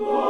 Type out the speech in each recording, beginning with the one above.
Lord.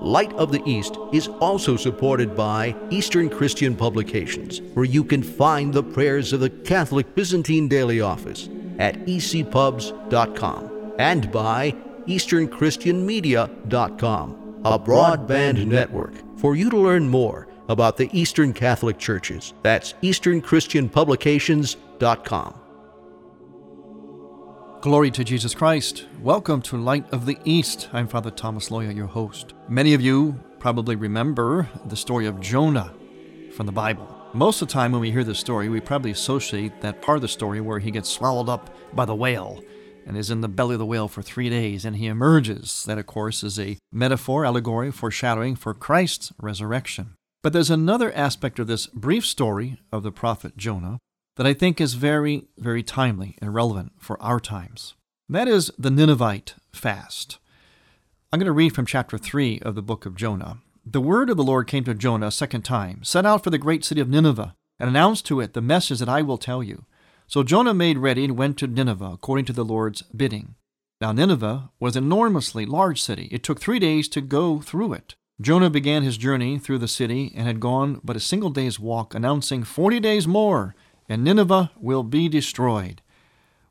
Light of the East is also supported by Eastern Christian Publications, where you can find the prayers of the Catholic Byzantine Daily Office at ecpubs.com and by EasternChristianMedia.com, a broadband network for you to learn more about the Eastern Catholic Churches. That's EasternChristianPublications.com. Glory to Jesus Christ. Welcome to Light of the East. I'm Father Thomas Loya, your host. Many of you probably remember the story of Jonah from the Bible. Most of the time, when we hear this story, we probably associate that part of the story where he gets swallowed up by the whale and is in the belly of the whale for three days and he emerges. That, of course, is a metaphor, allegory, foreshadowing for Christ's resurrection. But there's another aspect of this brief story of the prophet Jonah that I think is very, very timely and relevant for our times. That is the Ninevite fast. I'm going to read from chapter 3 of the book of Jonah. The word of the Lord came to Jonah a second time Set out for the great city of Nineveh, and announce to it the message that I will tell you. So Jonah made ready and went to Nineveh according to the Lord's bidding. Now, Nineveh was an enormously large city. It took three days to go through it. Jonah began his journey through the city and had gone but a single day's walk, announcing, Forty days more, and Nineveh will be destroyed.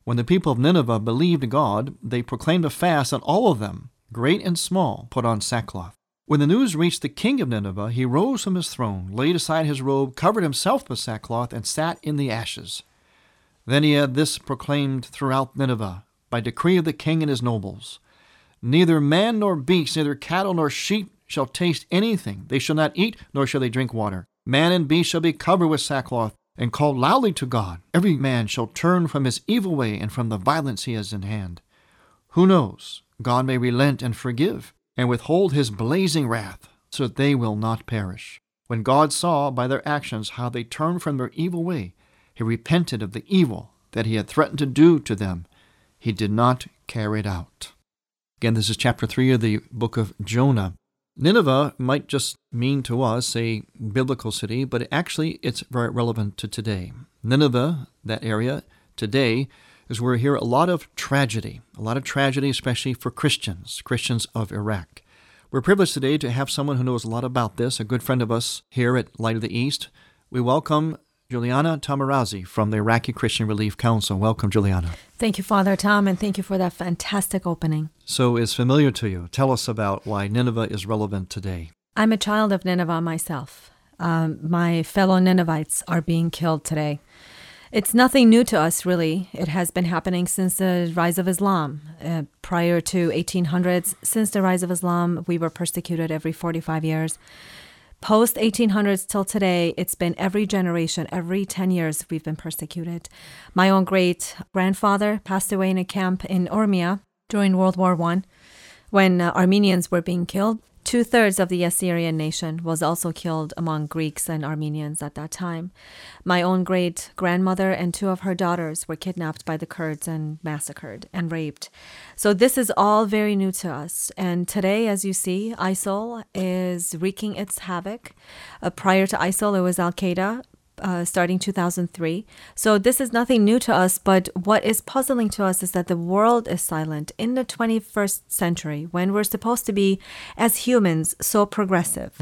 When the people of Nineveh believed God, they proclaimed a fast, and all of them, great and small, put on sackcloth. When the news reached the king of Nineveh, he rose from his throne, laid aside his robe, covered himself with sackcloth, and sat in the ashes. Then he had this proclaimed throughout Nineveh, by decree of the king and his nobles Neither man nor beast, neither cattle nor sheep shall taste anything. They shall not eat, nor shall they drink water. Man and beast shall be covered with sackcloth and call loudly to God. Every man shall turn from his evil way and from the violence he has in hand. Who knows? God may relent and forgive, and withhold his blazing wrath, so that they will not perish. When God saw by their actions how they turned from their evil way, he repented of the evil that he had threatened to do to them. He did not carry it out. Again, this is chapter 3 of the book of Jonah. Nineveh might just mean to us a biblical city, but actually it's very relevant to today. Nineveh, that area, today is where we hear a lot of tragedy, a lot of tragedy, especially for Christians, Christians of Iraq. We're privileged today to have someone who knows a lot about this, a good friend of us here at Light of the East. We welcome Juliana Taimoorazy from the Iraqi Christian Relief Council. Welcome, Juliana. Thank you, Father Tom, and thank you for that fantastic opening. So, is familiar to you. Tell us about why Nineveh is relevant today. I'm a child of Nineveh myself. Um, my fellow Ninevites are being killed today. It's nothing new to us, really. It has been happening since the rise of Islam. Uh, prior to 1800s, since the rise of Islam, we were persecuted every 45 years. Post 1800s till today, it's been every generation, every 10 years, we've been persecuted. My own great grandfather passed away in a camp in Urmia during World War One, when uh, Armenians were being killed. Two thirds of the Assyrian nation was also killed among Greeks and Armenians at that time. My own great grandmother and two of her daughters were kidnapped by the Kurds and massacred and raped. So, this is all very new to us. And today, as you see, ISIL is wreaking its havoc. Uh, prior to ISIL, it was Al Qaeda. Uh, starting 2003. So this is nothing new to us, but what is puzzling to us is that the world is silent in the 21st century when we're supposed to be, as humans, so progressive.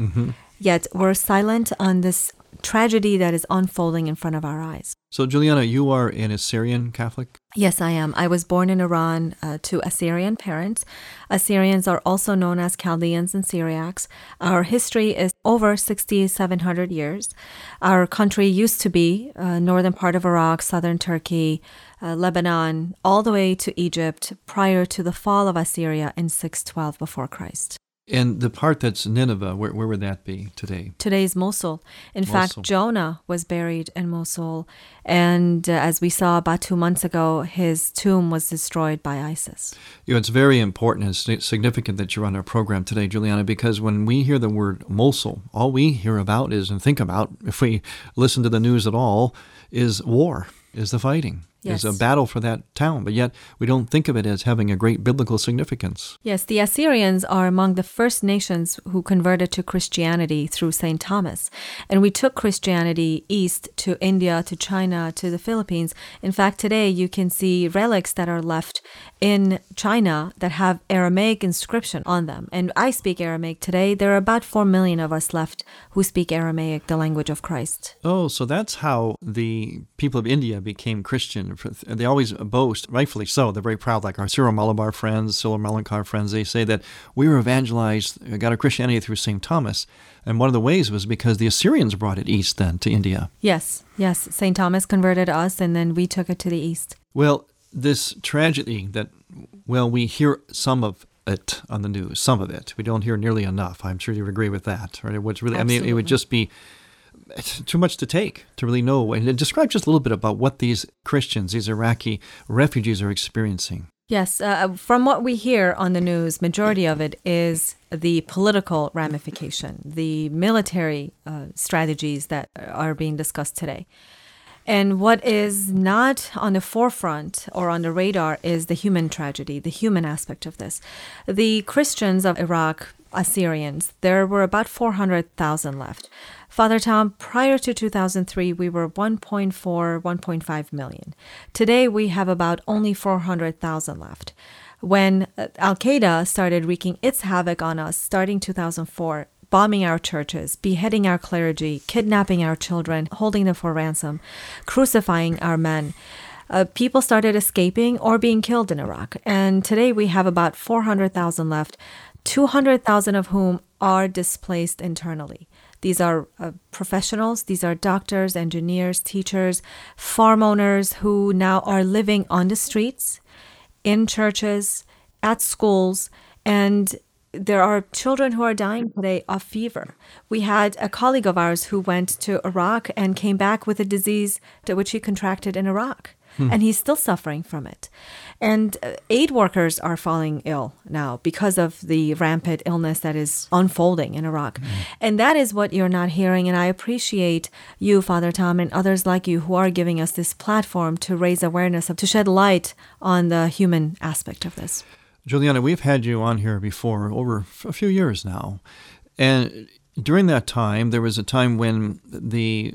Yet we're silent on this tragedy that is unfolding in front of our eyes. So, Juliana, you are an Assyrian Catholic? Yes, I am. I was born in Iran uh, to Assyrian parents. Assyrians are also known as Chaldeans and Syriacs. Our history is over 6,700 years. Our country used to be uh, northern part of Iraq, southern Turkey, uh, Lebanon, all the way to Egypt prior to the fall of Assyria in 612 before Christ. And the part that's Nineveh, where, where would that be today? Today's Mosul. In Mosul. fact, Jonah was buried in Mosul. And uh, as we saw about two months ago, his tomb was destroyed by ISIS. You know, it's very important and significant that you're on our program today, Juliana, because when we hear the word Mosul, all we hear about is and think about, if we listen to the news at all, is war, is the fighting, is a battle for that town. But yet we don't think of it as having a great biblical significance. Yes, the Assyrians are among the first nations who converted to Christianity through St. Thomas. And we took Christianity east to India, to China, to the Philippines. In fact, today you can see relics that are left in China that have Aramaic inscription on them. And I speak Aramaic today. There are about 4 million of us left who speak Aramaic, the language of Christ. Oh, so that's how the people of India became Christian. They always boast, rightfully so. They're very proud, like our Syro-Malabar friends, Syro-Malankara friends. They say that we were evangelized, uh, got our Christianity through St. Thomas. And one of the ways was because the Assyrians brought it east then to India. Yes, yes. St. Thomas converted us and then we took it to the east. Well, this tragedy that, well, we hear some of it on the news, some of it. We don't hear nearly enough. I'm sure you would agree with that. Right? It was really, I mean, it would just be too much to take to really know. And describe just a little bit about what these Christians, these Iraqi refugees, are experiencing. Yes, uh, from what we hear on the news, majority of it is the political ramification, the military uh, strategies that are being discussed today. And what is not on the forefront or on the radar is the human tragedy, the human aspect of this. The Christians of Iraq, Assyrians, there were about 400,000 left. Father Tom, prior to 2003, we were 1.4, 1.5 million. Today, we have about only 400,000 left. When Al Qaeda started wreaking its havoc on us starting 2004, bombing our churches, beheading our clergy, kidnapping our children, holding them for ransom, crucifying our men. Uh, people started escaping or being killed in Iraq. And today we have about 400,000 left, 200,000 of whom are displaced internally. These are uh, professionals, these are doctors, engineers, teachers, farm owners who now are living on the streets, in churches, at schools, and there are children who are dying today of fever. We had a colleague of ours who went to Iraq and came back with a disease to which he contracted in Iraq. And he's still suffering from it. And uh, aid workers are falling ill now because of the rampant illness that is unfolding in Iraq. And that is what you're not hearing. And I appreciate you, Father Tom, and others like you who are giving us this platform to raise awareness of, to shed light on the human aspect of this. Juliana, we've had you on here before over a few years now. And during that time, there was a time when the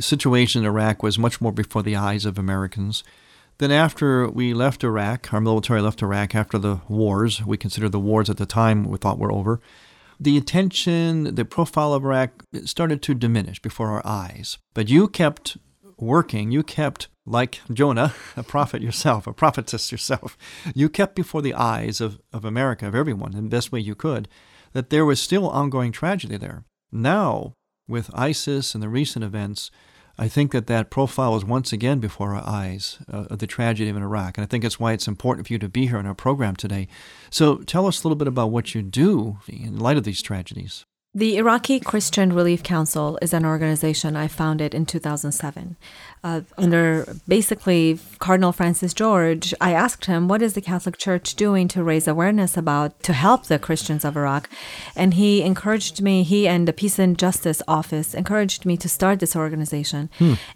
situation in Iraq was much more before the eyes of Americans. Then, after we left Iraq, our military left Iraq after the wars, we considered the wars at the time we thought were over. The attention, the profile of Iraq started to diminish before our eyes. But you kept working, you kept, like Jonah, a prophet yourself, a prophetess yourself, you kept before the eyes of, of America, of everyone, in the best way you could, that there was still ongoing tragedy there. Now, with ISIS and the recent events, I think that that profile is once again before our eyes uh, of the tragedy in Iraq. And I think that's why it's important for you to be here on our program today. So tell us a little bit about what you do in light of these tragedies. The Iraqi Christian Relief Council is an organization I founded in 2007. Uh, under basically Cardinal Francis George, I asked him, What is the Catholic Church doing to raise awareness about, to help the Christians of Iraq? And he encouraged me, he and the Peace and Justice Office encouraged me to start this organization.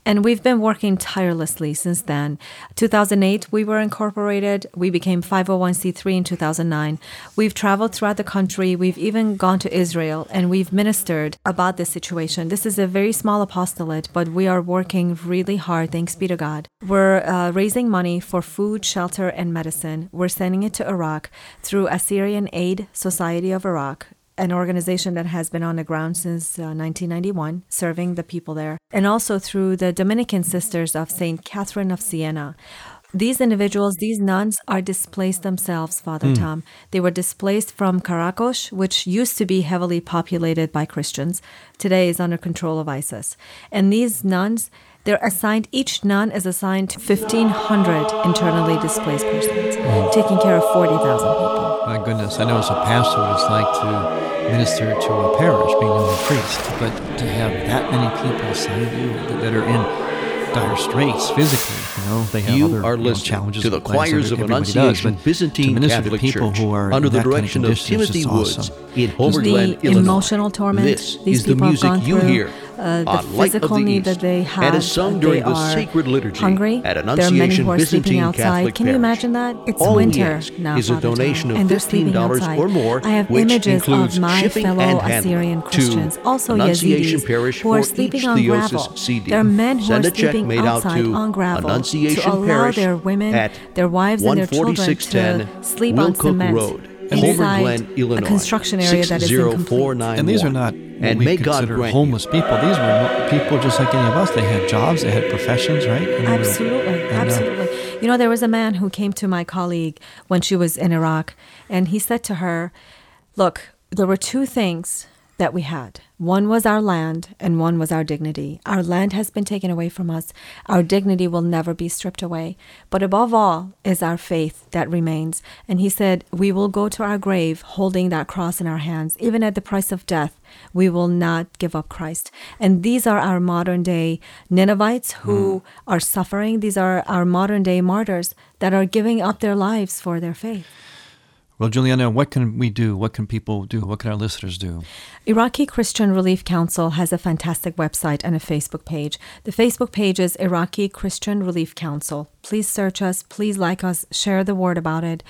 And we've been working tirelessly since then. 2008, we were incorporated. We became 501c3 in 2009. We've traveled throughout the country. We've even gone to Israel and and we've ministered about this situation. This is a very small apostolate, but we are working really hard, thanks be to God. We're uh, raising money for food, shelter, and medicine. We're sending it to Iraq through Assyrian Aid Society of Iraq an organization that has been on the ground since uh, 1991, serving the people there, and also through the Dominican Sisters of St. Catherine of Siena. These individuals, these nuns, are displaced themselves, Father Hmm. Tom. They were displaced from Karakosh, which used to be heavily populated by Christians, today is under control of ISIS. And these nuns, they're assigned, each nun is assigned to 1,500 internally displaced persons, Hmm. taking care of 40,000 people. My goodness, I know as a pastor what it's like to minister to a parish, being only a priest, but to have that many people assigned to you that, that are in dire straits physically, you know, they have You other are you know, listening challenges to the and plans choirs that of everybody does, Byzantine to Catholic to people Church who are under the that kind direction of is Timothy just Woods awesome. in Homer the Glen, Illinois. emotional torment This these is the people music have gone you through, hear uh, the on physical the need East that they have. and is sung during they the are sacred liturgy hungry. at there are many Annunciation who are sleeping outside. Catholic Can you imagine that? It's All winter now, is a Father donation of and they're sleeping $15 outside. or more, I have which images includes of my fellow Assyrian Christians, also Annunciation Yazidis, Parish who are for sleeping on gravel. CD. There are men who Send are sleeping made out outside to on gravel Annunciation to allow Parish their women, at their wives, and their children to 14610 sleep on cement Road, inside Glen, Illinois, a construction area that is incomplete. 60491. And these are not and we may God consider grant homeless people. These were people just like any of us. They had jobs, they had professions, right? And they were- Absolutely, uh, absolutely. You know, there was a man who came to my colleague when she was in Iraq, and he said to her, Look, there were two things that we had. One was our land, and one was our dignity. Our land has been taken away from us. Our dignity will never be stripped away. But above all is our faith that remains. And he said, We will go to our grave holding that cross in our hands, even at the price of death. We will not give up Christ. And these are our modern day Ninevites who hmm. are suffering. These are our modern day martyrs that are giving up their lives for their faith. Well, Juliana, what can we do? What can people do? What can our listeners do? Iraqi Christian Relief Council has a fantastic website and a Facebook page. The Facebook page is Iraqi Christian Relief Council. Please search us, please like us, share the word about it.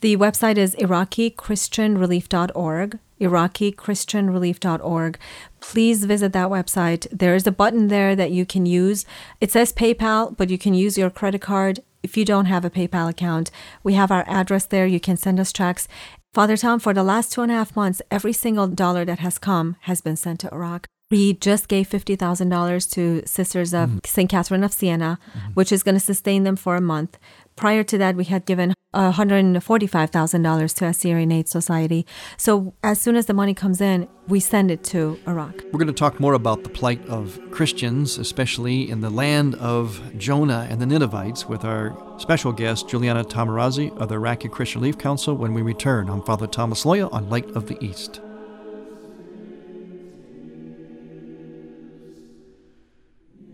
The website is IraqiChristianRelief.org. IraqiChristianRelief.org. Please visit that website. There is a button there that you can use. It says PayPal, but you can use your credit card if you don't have a PayPal account. We have our address there. You can send us checks. Father Tom, for the last two and a half months, every single dollar that has come has been sent to Iraq. We just gave $50,000 to Sisters of mm-hmm. St. Catherine of Siena, mm-hmm. which is going to sustain them for a month. Prior to that, we had given $145,000 to Assyrian Aid Society. So as soon as the money comes in, we send it to Iraq. We're going to talk more about the plight of Christians, especially in the land of Jonah and the Ninevites, with our special guest, Juliana Taimoorazy of the Iraqi Christian Relief Council, when we return. I'm Father Thomas Loya on Light of the East.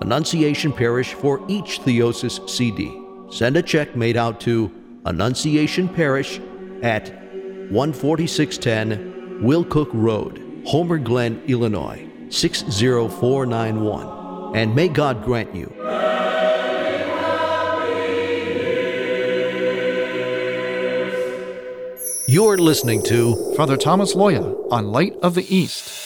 Annunciation Parish for each Theosis CD. Send a check made out to Annunciation Parish at 14610 Will Cook Road, Homer Glen, Illinois 60491. And may God grant you You're listening to Father Thomas Loya on Light of the East.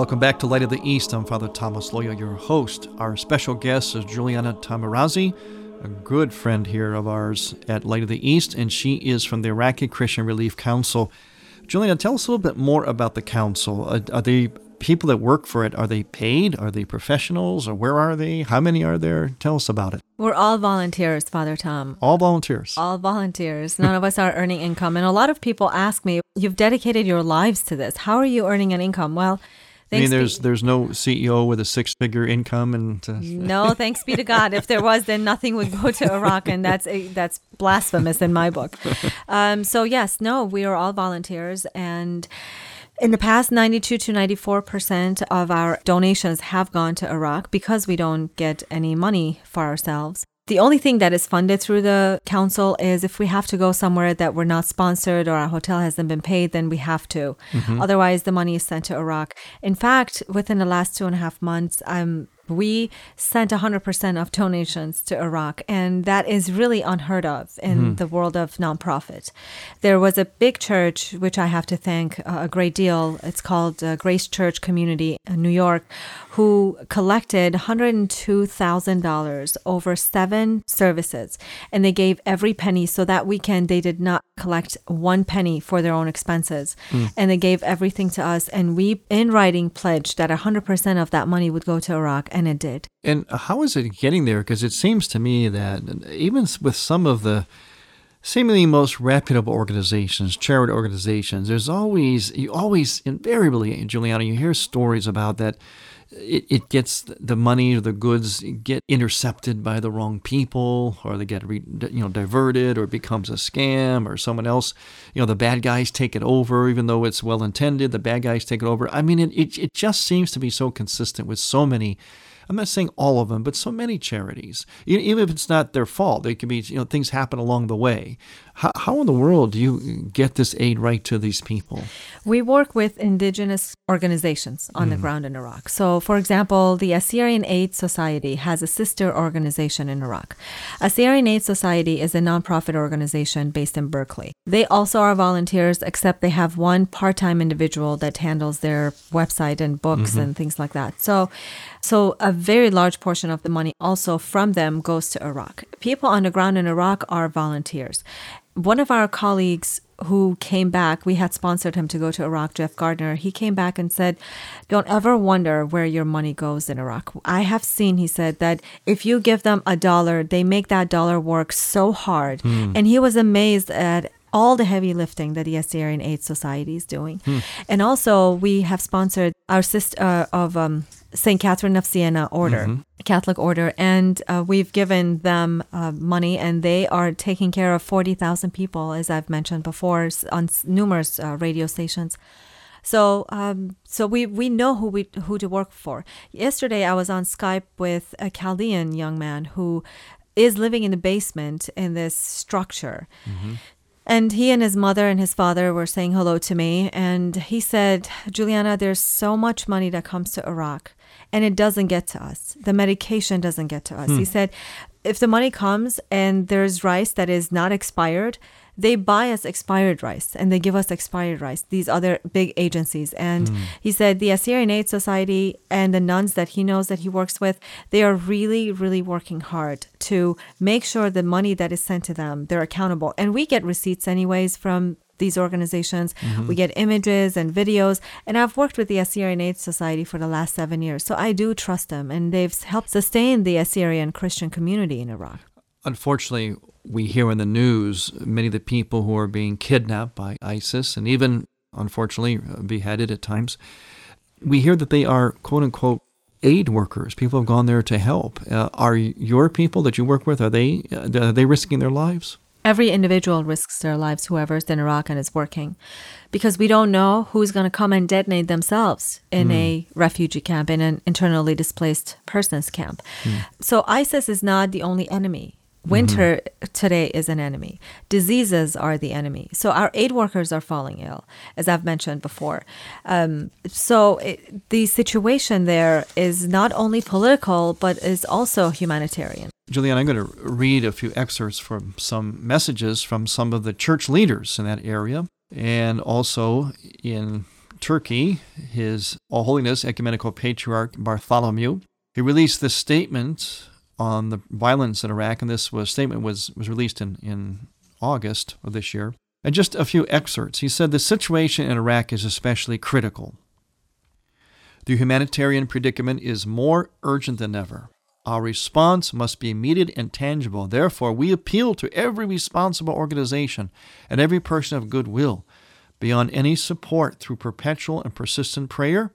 Welcome back to Light of the East. I'm Father Thomas Loya, your host. Our special guest is Juliana Taimoorazy, a good friend here of ours at Light of the East, and she is from the Iraqi Christian Relief Council. Juliana, tell us a little bit more about the council. Uh, are, are the people that work for it, are they paid? Are they professionals? Or where are they? How many are there? Tell us about it. We're all volunteers, Father Tom. All volunteers. All volunteers. None of us are earning income. And a lot of people ask me, You've dedicated your lives to this. How are you earning an income? Well, I mean, there's be- there's no CEO with a six figure income, and uh, no, thanks be to God. If there was, then nothing would go to Iraq, and that's a, that's blasphemous in my book. Um, so yes, no, we are all volunteers, and in the past, 92 to 94 percent of our donations have gone to Iraq because we don't get any money for ourselves. The only thing that is funded through the council is if we have to go somewhere that we're not sponsored or our hotel hasn't been paid, then we have to. Mm-hmm. Otherwise, the money is sent to Iraq. In fact, within the last two and a half months, I'm we sent 100% of donations to Iraq, and that is really unheard of in mm-hmm. the world of nonprofit. There was a big church, which I have to thank uh, a great deal. It's called uh, Grace Church Community in New York, who collected $102,000 over seven services, and they gave every penny so that weekend they did not collect one penny for their own expenses, mm. and they gave everything to us, and we, in writing, pledged that 100% of that money would go to Iraq and it did. And how is it getting there? Because it seems to me that even with some of the seemingly most reputable organizations, charity organizations, there's always, you always, invariably, Juliana, you hear stories about that it, it gets the money or the goods get intercepted by the wrong people or they get re, you know diverted or it becomes a scam or someone else you know the bad guys take it over even though it's well intended the bad guys take it over. I mean it, it, it just seems to be so consistent with so many I'm not saying all of them, but so many charities. Even if it's not their fault, they can be, you know, things happen along the way. How, how in the world do you get this aid right to these people? We work with indigenous organizations on mm. the ground in Iraq. So, for example, the Assyrian Aid Society has a sister organization in Iraq. Assyrian Aid Society is a nonprofit organization based in Berkeley. They also are volunteers, except they have one part time individual that handles their website and books mm-hmm. and things like that. So, so a very large portion of the money also from them goes to Iraq. People on the ground in Iraq are volunteers one of our colleagues who came back, we had sponsored him to go to Iraq, Jeff Gardner. He came back and said, Don't ever wonder where your money goes in Iraq. I have seen, he said, that if you give them a dollar, they make that dollar work so hard. Mm. And he was amazed at all the heavy lifting that the Assyrian Aid Society is doing. Mm. And also, we have sponsored our sister uh, of um, St. Catherine of Siena order, mm-hmm. Catholic order, and uh, we've given them uh, money, and they are taking care of 40,000 people, as I've mentioned before, on numerous uh, radio stations. So, um, so we, we know who we who to work for. Yesterday, I was on Skype with a Chaldean young man who is living in the basement in this structure. Mm-hmm. And he and his mother and his father were saying hello to me. And he said, Juliana, there's so much money that comes to Iraq and it doesn't get to us. The medication doesn't get to us. Hmm. He said, if the money comes and there's rice that is not expired, they buy us expired rice and they give us expired rice, these other big agencies. And mm. he said the Assyrian Aid Society and the nuns that he knows that he works with, they are really, really working hard to make sure the money that is sent to them, they're accountable. And we get receipts anyways from these organizations. Mm-hmm. We get images and videos. And I've worked with the Assyrian Aid Society for the last seven years. So I do trust them. And they've helped sustain the Assyrian Christian community in Iraq. Unfortunately, we hear in the news many of the people who are being kidnapped by ISIS and even, unfortunately, beheaded at times. We hear that they are, quote unquote, aid workers. People have gone there to help. Uh, are your people that you work with are they uh, are they risking their lives? Every individual risks their lives, whoever's in Iraq and is working, because we don't know who's going to come and detonate themselves in a refugee camp, in an internally displaced persons camp. So ISIS is not the only enemy. Winter today is an enemy. Diseases are the enemy. So our aid workers are falling ill, as I've mentioned before. Um, so it, the situation there is not only political, but is also humanitarian. Juliana, I'm going to read a few excerpts from some messages from some of the church leaders in that area and also in Turkey, His All Holiness Ecumenical Patriarch Bartholomew. He released this statement on the violence in Iraq, and this was, statement was, was released in, in August of this year. And just a few excerpts. He said, The situation in Iraq is especially critical. The humanitarian predicament is more urgent than ever. Our response must be immediate and tangible. Therefore, we appeal to every responsible organization and every person of goodwill, beyond any support through perpetual and persistent prayer,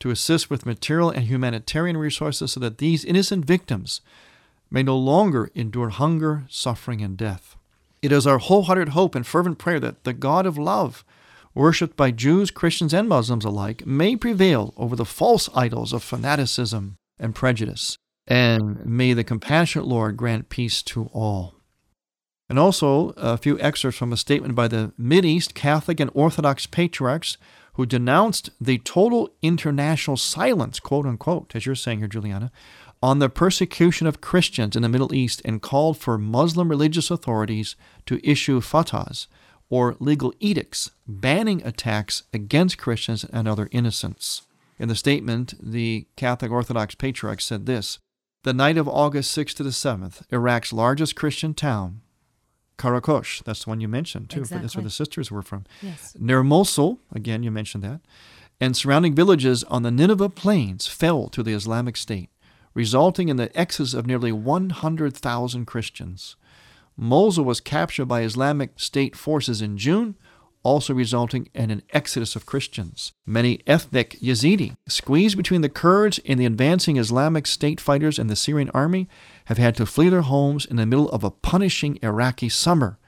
to assist with material and humanitarian resources so that these innocent victims may no longer endure hunger, suffering, and death. It is our wholehearted hope and fervent prayer that the God of love, worshipped by Jews, Christians, and Muslims alike, may prevail over the false idols of fanaticism and prejudice. And may the compassionate Lord grant peace to all. And also a few excerpts from a statement by the East Catholic and Orthodox patriarchs who denounced the total international silence, quote unquote, as you're saying here, Juliana, on the persecution of Christians in the Middle East and called for Muslim religious authorities to issue fatwas, or legal edicts, banning attacks against Christians and other innocents. In the statement, the Catholic Orthodox patriarch said this The night of August 6th to the 7th, Iraq's largest Christian town, Karakosh, that's the one you mentioned too, but that's where the sisters were from. Yes. Near Mosul, again, you mentioned that, and surrounding villages on the Nineveh plains fell to the Islamic State, resulting in the exodus of nearly 100,000 Christians. Mosul was captured by Islamic State forces in June, also resulting in an exodus of Christians. Many ethnic Yazidi, squeezed between the Kurds and the advancing Islamic State fighters and the Syrian army, have had to flee their homes in the middle of a punishing Iraqi summer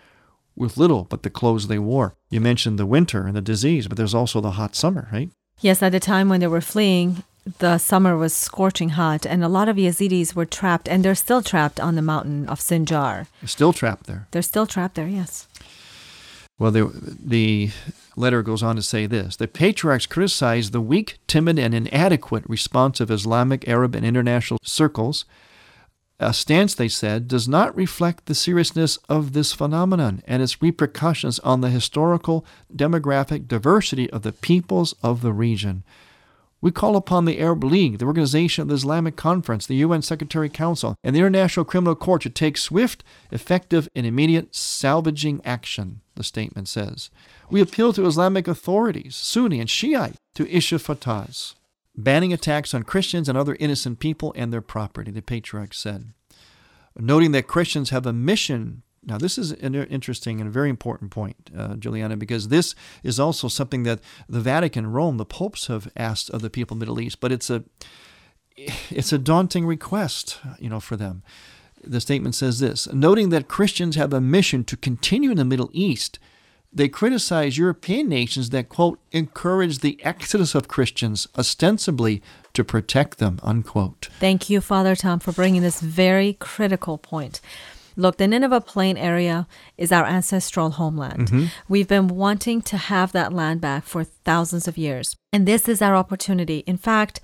with little but the clothes they wore. You mentioned the winter and the disease, but there's also the hot summer, right? Yes, at the time when they were fleeing, the summer was scorching hot, and a lot of Yazidis were trapped, and they're still trapped on the mountain of Sinjar. They're still trapped there. They're still trapped there, yes. Well, the, the letter goes on to say this The patriarchs criticized the weak, timid, and inadequate response of Islamic, Arab, and international circles. A stance, they said, does not reflect the seriousness of this phenomenon and its repercussions on the historical, demographic diversity of the peoples of the region. We call upon the Arab League, the Organization of the Islamic Conference, the UN Secretary Council, and the International Criminal Court to take swift, effective, and immediate salvaging action, the statement says. We appeal to Islamic authorities, Sunni and Shiite, to issue fatwas, banning attacks on Christians and other innocent people and their property, the patriarch said. Noting that Christians have a mission now, this is an interesting and a very important point, uh, Juliana, because this is also something that the Vatican, Rome, the popes have asked of the people of the Middle East, but it's a it's a daunting request, you know, for them. The statement says this: noting that Christians have a mission to continue in the Middle East, they criticize European nations that quote encourage the exodus of Christians ostensibly to protect them unquote. Thank you, Father Tom, for bringing this very critical point. Look, the Nineveh Plain area is our ancestral homeland. Mm-hmm. We've been wanting to have that land back for thousands of years. And this is our opportunity. In fact,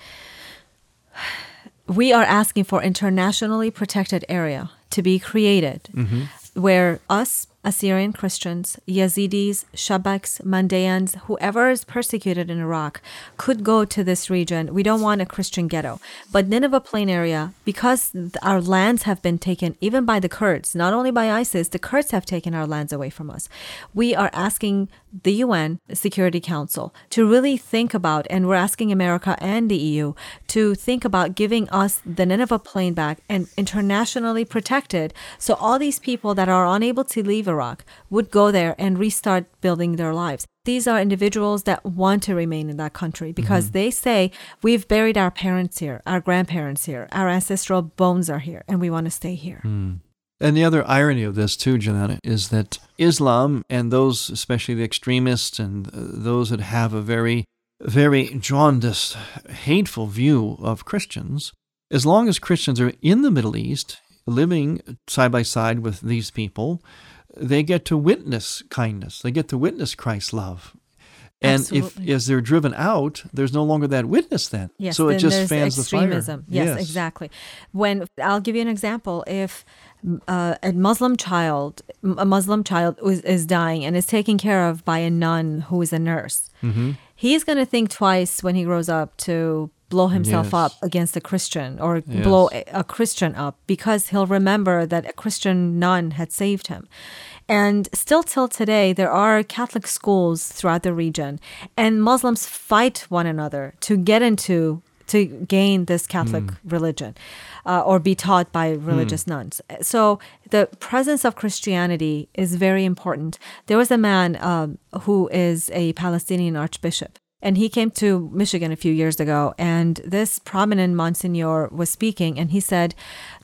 we are asking for internationally protected area to be created mm-hmm. where us Assyrian Christians, Yazidis, Shabaks, Mandaeans, whoever is persecuted in Iraq could go to this region. We don't want a Christian ghetto. But Nineveh Plain area, because our lands have been taken even by the Kurds, not only by ISIS, the Kurds have taken our lands away from us. We are asking the UN Security Council to really think about, and we're asking America and the EU to think about giving us the Nineveh Plain back and internationally protected so all these people that are unable to leave Iraq would go there and restart building their lives. These are individuals that want to remain in that country because they say, We've buried our parents here, our grandparents here, our ancestral bones are here, and we want to stay here. And the other irony of this, too, Juliana, is that Islam and those, especially the extremists and uh, those that have a very, very jaundiced, hateful view of Christians, as long as Christians are in the Middle East, living side by side with these people, they get to witness kindness. They get to witness Christ's love. And Absolutely. if as they're driven out, there's no longer that witness then. Yes, so it just fans extremism. the fire. Yes, exactly. When I'll give you an example, if uh, a Muslim child, a Muslim child is, is dying and is taken care of by a nun who is a nurse, Mm-hmm. he's going to think twice when he grows up to blow himself Yes. up against a Christian or Yes. blow a, a Christian up because he'll remember that a Christian nun had saved him. And still till today, there are Catholic schools throughout the region, and Muslims fight one another to get into to gain this Catholic religion uh, or be taught by religious nuns. So the presence of Christianity is very important. There was a man um, who is a Palestinian archbishop. And he came to Michigan a few years ago, and this prominent Monsignor was speaking, and he said,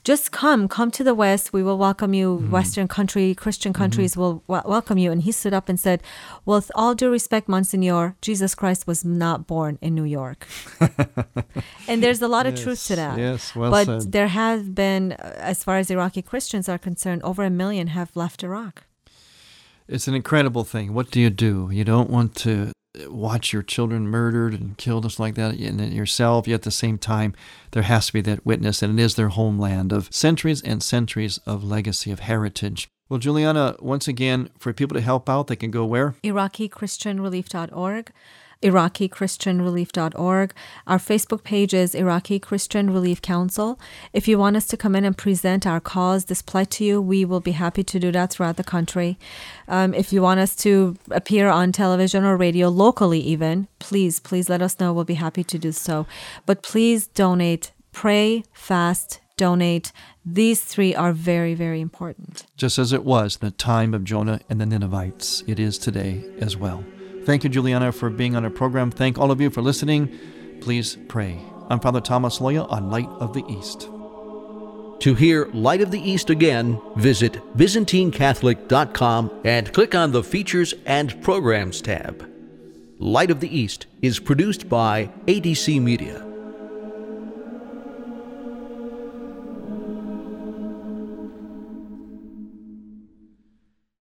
Just come, come to the West. We will welcome you. Mm-hmm. Western country, Christian mm-hmm. countries will w- welcome you. And he stood up and said, Well, with all due respect, Monsignor, Jesus Christ was not born in New York. and there's a lot of truth to that. yes, well but said. there have been, as far as Iraqi Christians are concerned, over a million have left Iraq. It's an incredible thing. What do you do? You don't want to watch your children murdered and killed just like that and yourself yet at the same time there has to be that witness and it is their homeland of centuries and centuries of legacy of heritage. Well juliana once again for people to help out they can go where? IraqiChristianRelief.org, IraqiChristianRelief.org. Our Facebook page is Iraqi Christian Relief Council. If you want us to come in and present our cause, this plight to you, we will be happy to do that throughout the country. Um, if you want us to appear on television or radio, locally even, please, please let us know. We'll be happy to do so. But please donate, pray, fast, donate. These three are very, very important. just as it was in the time of jonah and the ninevites it is today as well thank you juliana for being on our program thank all of you for listening please pray i'm father thomas loya on light of the east To hear Light of the East again, visit ByzantineCatholic.com and click on the Features and Programs tab. Light of the East is produced by ADC Media.